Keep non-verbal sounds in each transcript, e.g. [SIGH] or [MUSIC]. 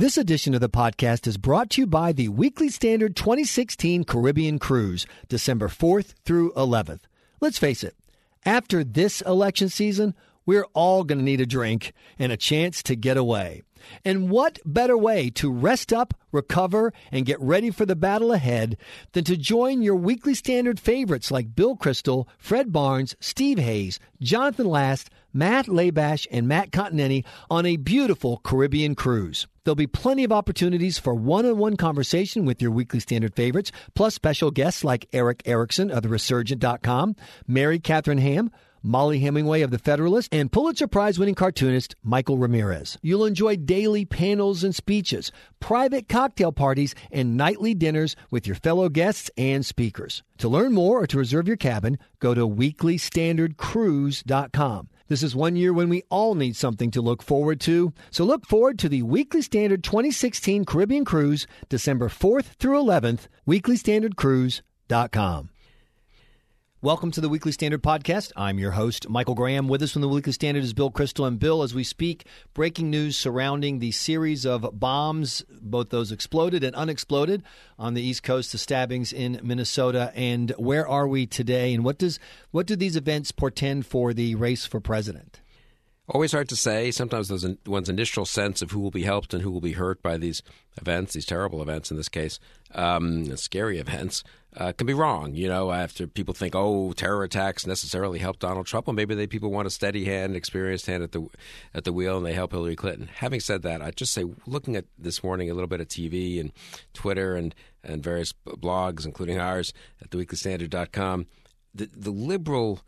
This edition of the podcast is brought to you by the Weekly Standard 2016 Caribbean Cruise, December 4th through 11th. Let's face it, after this election season, we're all going to need a drink and a chance to get away. And what better way to rest up, recover, and get ready for the battle ahead than to join your weekly standard favorites like Bill Kristol, Fred Barnes, Steve Hayes, Jonathan Last, Matt Labash, and Matt Continetti on a beautiful Caribbean cruise. There'll be plenty of opportunities for one on one conversation with your weekly standard favorites, plus special guests like Erick Erickson of TheResurgent.com, Mary Catherine Ham, Mollie Hemingway of The Federalist, and Pulitzer Prize winning cartoonist Michael Ramirez. You'll enjoy daily panels and speeches, private cocktail parties, and nightly dinners with your fellow guests and speakers. To learn more or to reserve your cabin, go to weeklystandardcruise.com. This is one year when we all need something to look forward to. So look forward to the Weekly Standard 2016 Caribbean Cruise, December 4th through 11th, weeklystandardcruise.com. Welcome to the Weekly Standard Podcast. I'm your host, Michael Graham. With us from the Weekly Standard is Bill Kristol. And Bill, as we speak, breaking news surrounding the series of bombs, both those exploded and unexploded, on the East Coast, the stabbings in Minnesota. And where are we today? And what does what do these events portend for the race for president? Always hard to say. Sometimes one's initial sense of who will be helped and who will be hurt by these events, these terrible events in this case, um, scary events, uh, can be wrong. You know, after people think, oh, terror attacks necessarily help Donald Trump, well, maybe they people want a steady hand, experienced hand at the at the wheel, and they help Hillary Clinton. Having said that, I just say, looking at this morning a little bit of TV and Twitter and and various blogs, including ours at theweeklystandard.com, the the liberal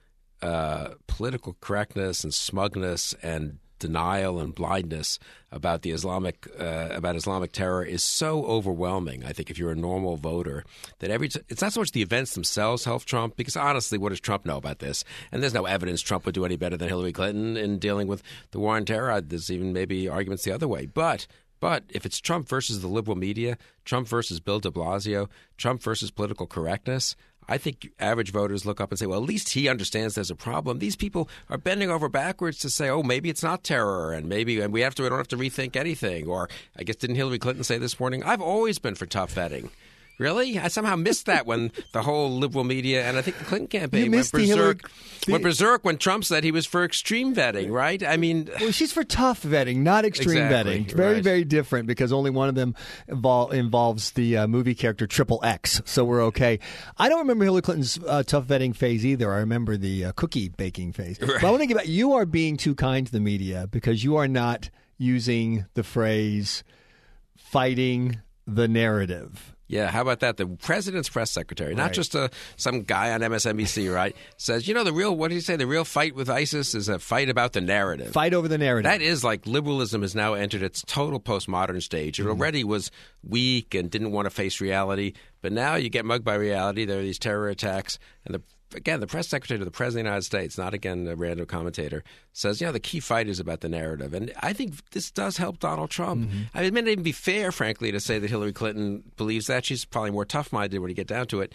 uh, political correctness and smugness and denial and blindness about the Islamic uh, about Islamic terror is so overwhelming. I think if you're a normal voter, that every t- it's not so much the events themselves help Trump because honestly, what does Trump know about this? And there's no evidence Trump would do any better than Hillary Clinton in dealing with the war on terror. There's even maybe arguments the other way, but. But if it's Trump versus the liberal media, Trump versus Bill de Blasio, Trump versus political correctness, I think average voters look up and say, well, at least he understands there's a problem. These people are bending over backwards to say, oh, maybe it's not terror, and maybe and we have to we don't have to rethink anything. Or I guess didn't Hillary Clinton say this morning? I've always been for tough vetting. Really? I somehow missed that when the whole liberal media and I think the Clinton campaign went berserk. The, went berserk when Trump said he was for extreme vetting, right? I mean, well, she's for tough vetting, not extreme exactly, vetting. Very, right. very different because only one of them invol- involves the uh, movie character Triple X, so we're okay. I don't remember Hillary Clinton's uh, tough vetting phase either. I remember the uh, cookie baking phase. Right. But I want to get back. You are being too kind to the media because you are not using the phrase "fighting the narrative." Yeah, how about that? The president's press secretary, not Right. just a, some guy on MSNBC, right? [LAUGHS] Says, you know, the real, what did he say? The real fight with ISIS is a fight about the narrative. Fight over the narrative. That is like liberalism has now entered its total postmodern stage. It mm-hmm. already was weak and didn't want to face reality, but now you get mugged by reality. There are these terror attacks, and the again, the press secretary to the president of the United States, not again a random commentator, says, you know, the key fight is about the narrative, and I think this does help Donald Trump. Mm-hmm. I mean, it may not even be fair, frankly, to say that Hillary Clinton believes that. She's probably more tough-minded when you get down to it.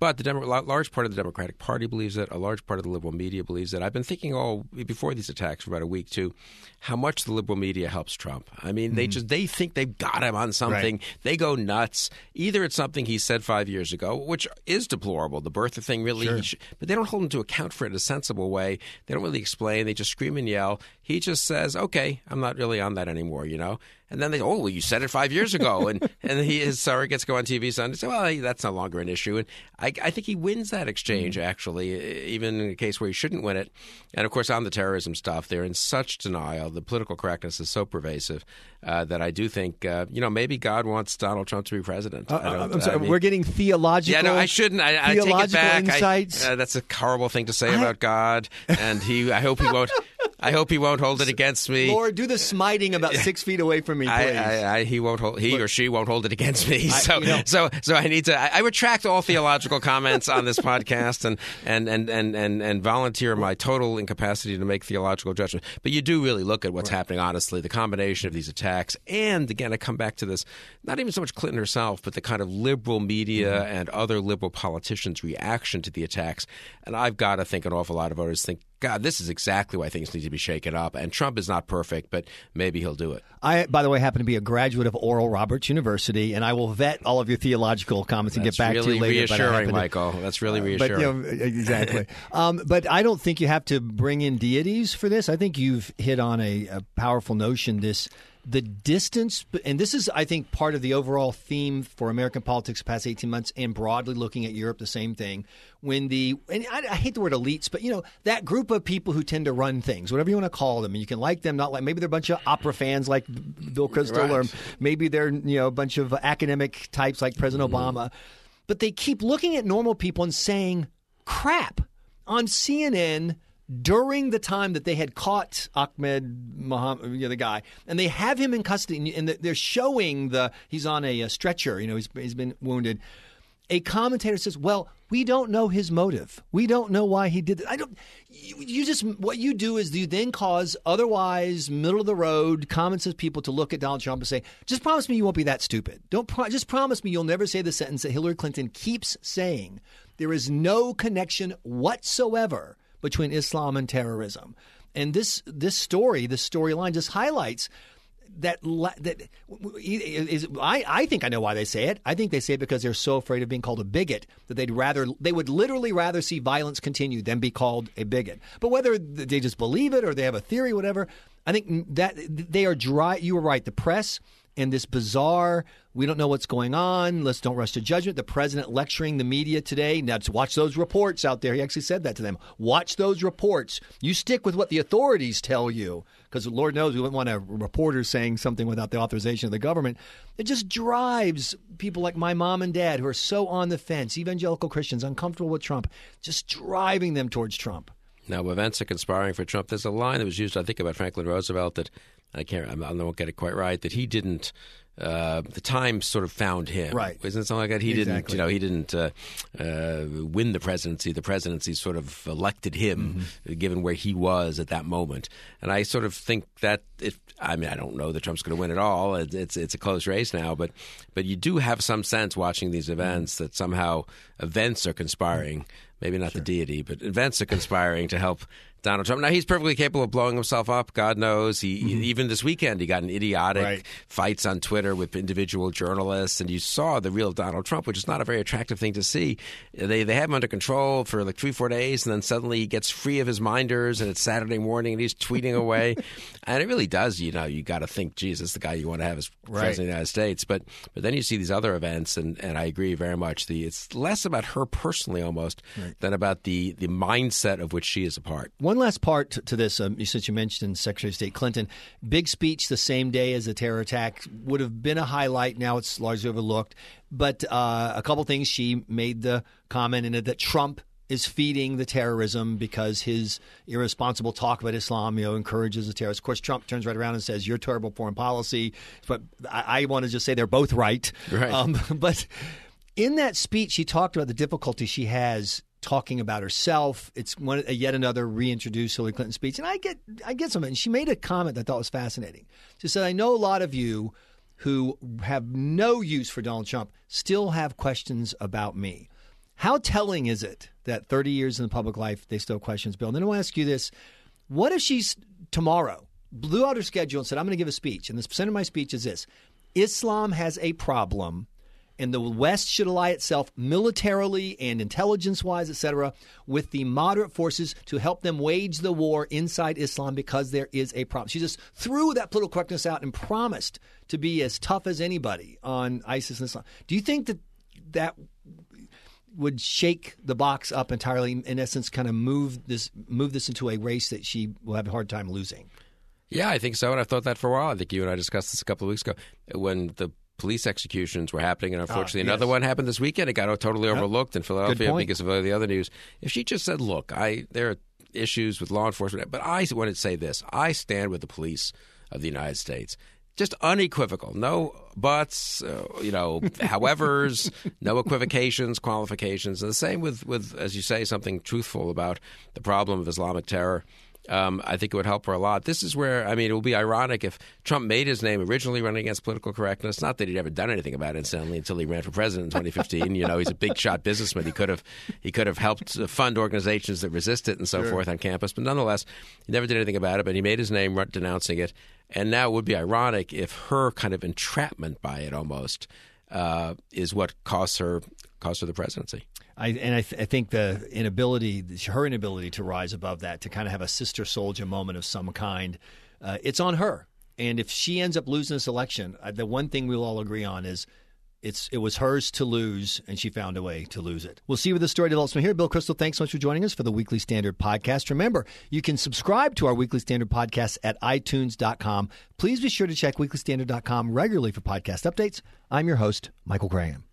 But the Demo- large part of the Democratic Party believes it. A large part of the liberal media believes it. I've been thinking all before these attacks for about a week too, how much the liberal media helps Trump. I mean, they mm-hmm. just they think they've got him on something. They go nuts. Either it's something he said five years ago, which is deplorable. The birther thing really, he sh- but they don't hold him to account for it in a sensible way. They don't really explain. They just scream and yell. He just says, "Okay, I'm not really on that anymore," you know. And then they, oh, well, you said it five years ago, and [LAUGHS] and he his surrogates gets go on TV Sunday, say, well, that's no longer an issue, and I, I think he wins that exchange actually, even in a case where he shouldn't win it. And of course, on the terrorism stuff, they're in such denial. The political correctness is so pervasive uh, that I do think, uh, you know, maybe God wants Donald Trump to be president. I Uh, don't- I'm sorry, I mean- we're getting theological. yeah, no, I shouldn't. I, I take it back. I- insights. uh, that's a horrible thing to say about God, and he. I hope he won't. [LAUGHS] I hope he won't hold it against me. Lord, do the smiting about six feet away from me, please. I, I, he won't hold. He or she won't hold it against me. [LAUGHS] So, you know- so, so I need to. I, retract all theological comments on this podcast and and, and, and, and and volunteer my total incapacity to make theological judgment. But you do really look at what's happening. Honestly, the combination of these attacks, and again, I come back to this. Not even so much Clinton herself, but the kind of liberal media Mm-hmm. and other liberal politicians' reaction to the attacks. And I've got to think an awful lot of voters think God, this is exactly why things need to be shaken up. And Trump is not perfect, but maybe he'll do it. I, by the way, happen to be a graduate of Oral Roberts University, and I will vet all of your theological comments and That's get back really to you later. Reassuring, to, Michael. That's really reassuring. But, you know, exactly. um, but I don't think you have to bring in deities for this. I think you've hit on a, a powerful notion. This the distance, and this is, I think, part of the overall theme for American politics the past 18 months and broadly looking at Europe, the same thing. When the, and I, I, hate the word elites, but, you know, that group of people who tend to run things, whatever you want to call them, and you can like them, not like, maybe they're a bunch of opera fans like Bill Kristol, right. or maybe they're, you know, a bunch of academic types like President mm-hmm. Obama, but they keep looking at normal people and saying, crap, on CNN, during the time that they had caught Ahmed Muhammad, you know, the guy, and they have him in custody, and they're showing the he's on a, a stretcher. You know, he's, he's been wounded. A commentator says, "Well, we don't know his motive. We don't know why he did it. I don't. You, you, just what you do is you then cause otherwise middle of the road common sense people to look at Donald Trump and say, "Just promise me you won't be that stupid. Don't pro- just promise me you'll never say the sentence that Hillary Clinton keeps saying. There is no connection whatsoever." Between Islam and terrorism. And this this story, this storyline, just highlights that that is I, I think I know why they say it. I think they say it because they're so afraid of being called a bigot that they'd rather they would literally rather see violence continue than be called a bigot. But whether they just believe it or they have a theory, whatever, I think that they are dry. You were right. The press and this bizarre, we don't know what's going on. Let's don't rush to judgment. The president lecturing the media today. Now, watch those reports out there. He actually said that to them. Watch those reports. You stick with what the authorities tell you, because Lord knows we wouldn't want a reporter saying something without the authorization of the government. It just drives people like my mom and dad, who are so on the fence, evangelical Christians, uncomfortable with Trump, just driving them towards Trump. Now, events are conspiring for Trump. There's a line that was used, I think, about Franklin Roosevelt that I can't. I won't get it quite right. That he didn't. Uh, the Times sort of found him. Right. Isn't it something like that? He exactly. didn't, you know, he didn't uh, uh, win the presidency. The presidency sort of elected him, mm-hmm. given where he was at that moment. And I sort of think that if I mean, I don't know that Trump's going to win at all. It's it's a close race now, but but you do have some sense watching these events that somehow events are conspiring. Maybe not sure. the deity, but events are conspiring to help Donald Trump. Now he's perfectly capable of blowing himself up. God knows. He mm-hmm. even this weekend he got in idiotic right. fights on Twitter with individual journalists, and you saw the real Donald Trump, which is not a very attractive thing to see. They they have him under control for like three four days, and then suddenly he gets free of his minders, and it's Saturday morning, and he's tweeting away, [LAUGHS] and it really does. You know, you got to think, Jesus, the guy you want to have as right. president of the United States. But but then you see these other events, and, and I agree very much. The it's less about her personally almost right. than about the the mindset of which she is a part. One one last part to this, um, since you mentioned Secretary of State Clinton, big speech the same day as the terror attack would have been a highlight. Now it's largely overlooked. But uh, a couple things she made the comment in it that Trump is feeding the terrorism because his irresponsible talk about Islam, you know, encourages the terrorists. Of course, Trump turns right around and says, "You're terrible foreign policy." But I, I want to just say they're both right. Right. Um, [LAUGHS] but in that speech, she talked about the difficulty she has talking about herself. It's one yet another reintroduced Hillary Clinton speech, and I get I get some. And she made a comment that I thought was fascinating. She said, "I know a lot of you who have no use for Donald Trump still have questions about me. How telling is it that 30 years in the public life they still have questions Bill? And then I want to ask you this: What if she's tomorrow blew out her schedule and said, "I'm going to give a speech, and the center of my speech is this: Islam has a problem." And the West should ally itself militarily and intelligence wise, etc., with the moderate forces to help them wage the war inside Islam because there is a problem. She just threw that political correctness out and promised to be as tough as anybody on ISIS and Islam. Do you think that that would shake the box up entirely, in essence, kind of move this move this into a race that she will have a hard time losing? Yeah, I think so, and I've thought that for a while. I think you and I discussed this a couple of weeks ago when the police executions were happening, and ah, unfortunately, yes. another one happened this weekend. It got totally yep. overlooked in Philadelphia because of the other news. If she just said, "Look, I there are issues with law enforcement, but I want to say this: I stand with the police of the United States." Just unequivocal, no buts, uh, you know, [LAUGHS] however's, no equivocations, qualifications. And the same with, with, as you say, something truthful about the problem of Islamic terror Um, I think it would help her a lot. This is where, I mean, it would be ironic if Trump made his name originally running against political correctness. Not that he'd ever done anything about it, incidentally, until he ran for president in 2015. you know, he's a big shot businessman. He could have he could have helped fund organizations that resist it and so Sure. forth on campus. But nonetheless, he never did anything about it. But he made his name denouncing it. And now it would be ironic if her kind of entrapment by it almost uh, is what cost her cost her the presidency. I, and I, th- I think the inability, her inability to rise above that, to kind of have a Sister Souljah moment of some kind, uh, it's on her. And if she ends up losing this election, uh, the one thing we'll all agree on is it's it was hers to lose, and she found a way to lose it. We'll see where the story develops from here. Bill Kristol, thanks so much for joining us for the Weekly Standard podcast. Remember, you can subscribe to our Weekly Standard podcast at itunes.com. Please be sure to check weeklystandard.com regularly for podcast updates. I'm your host, Michael Graham.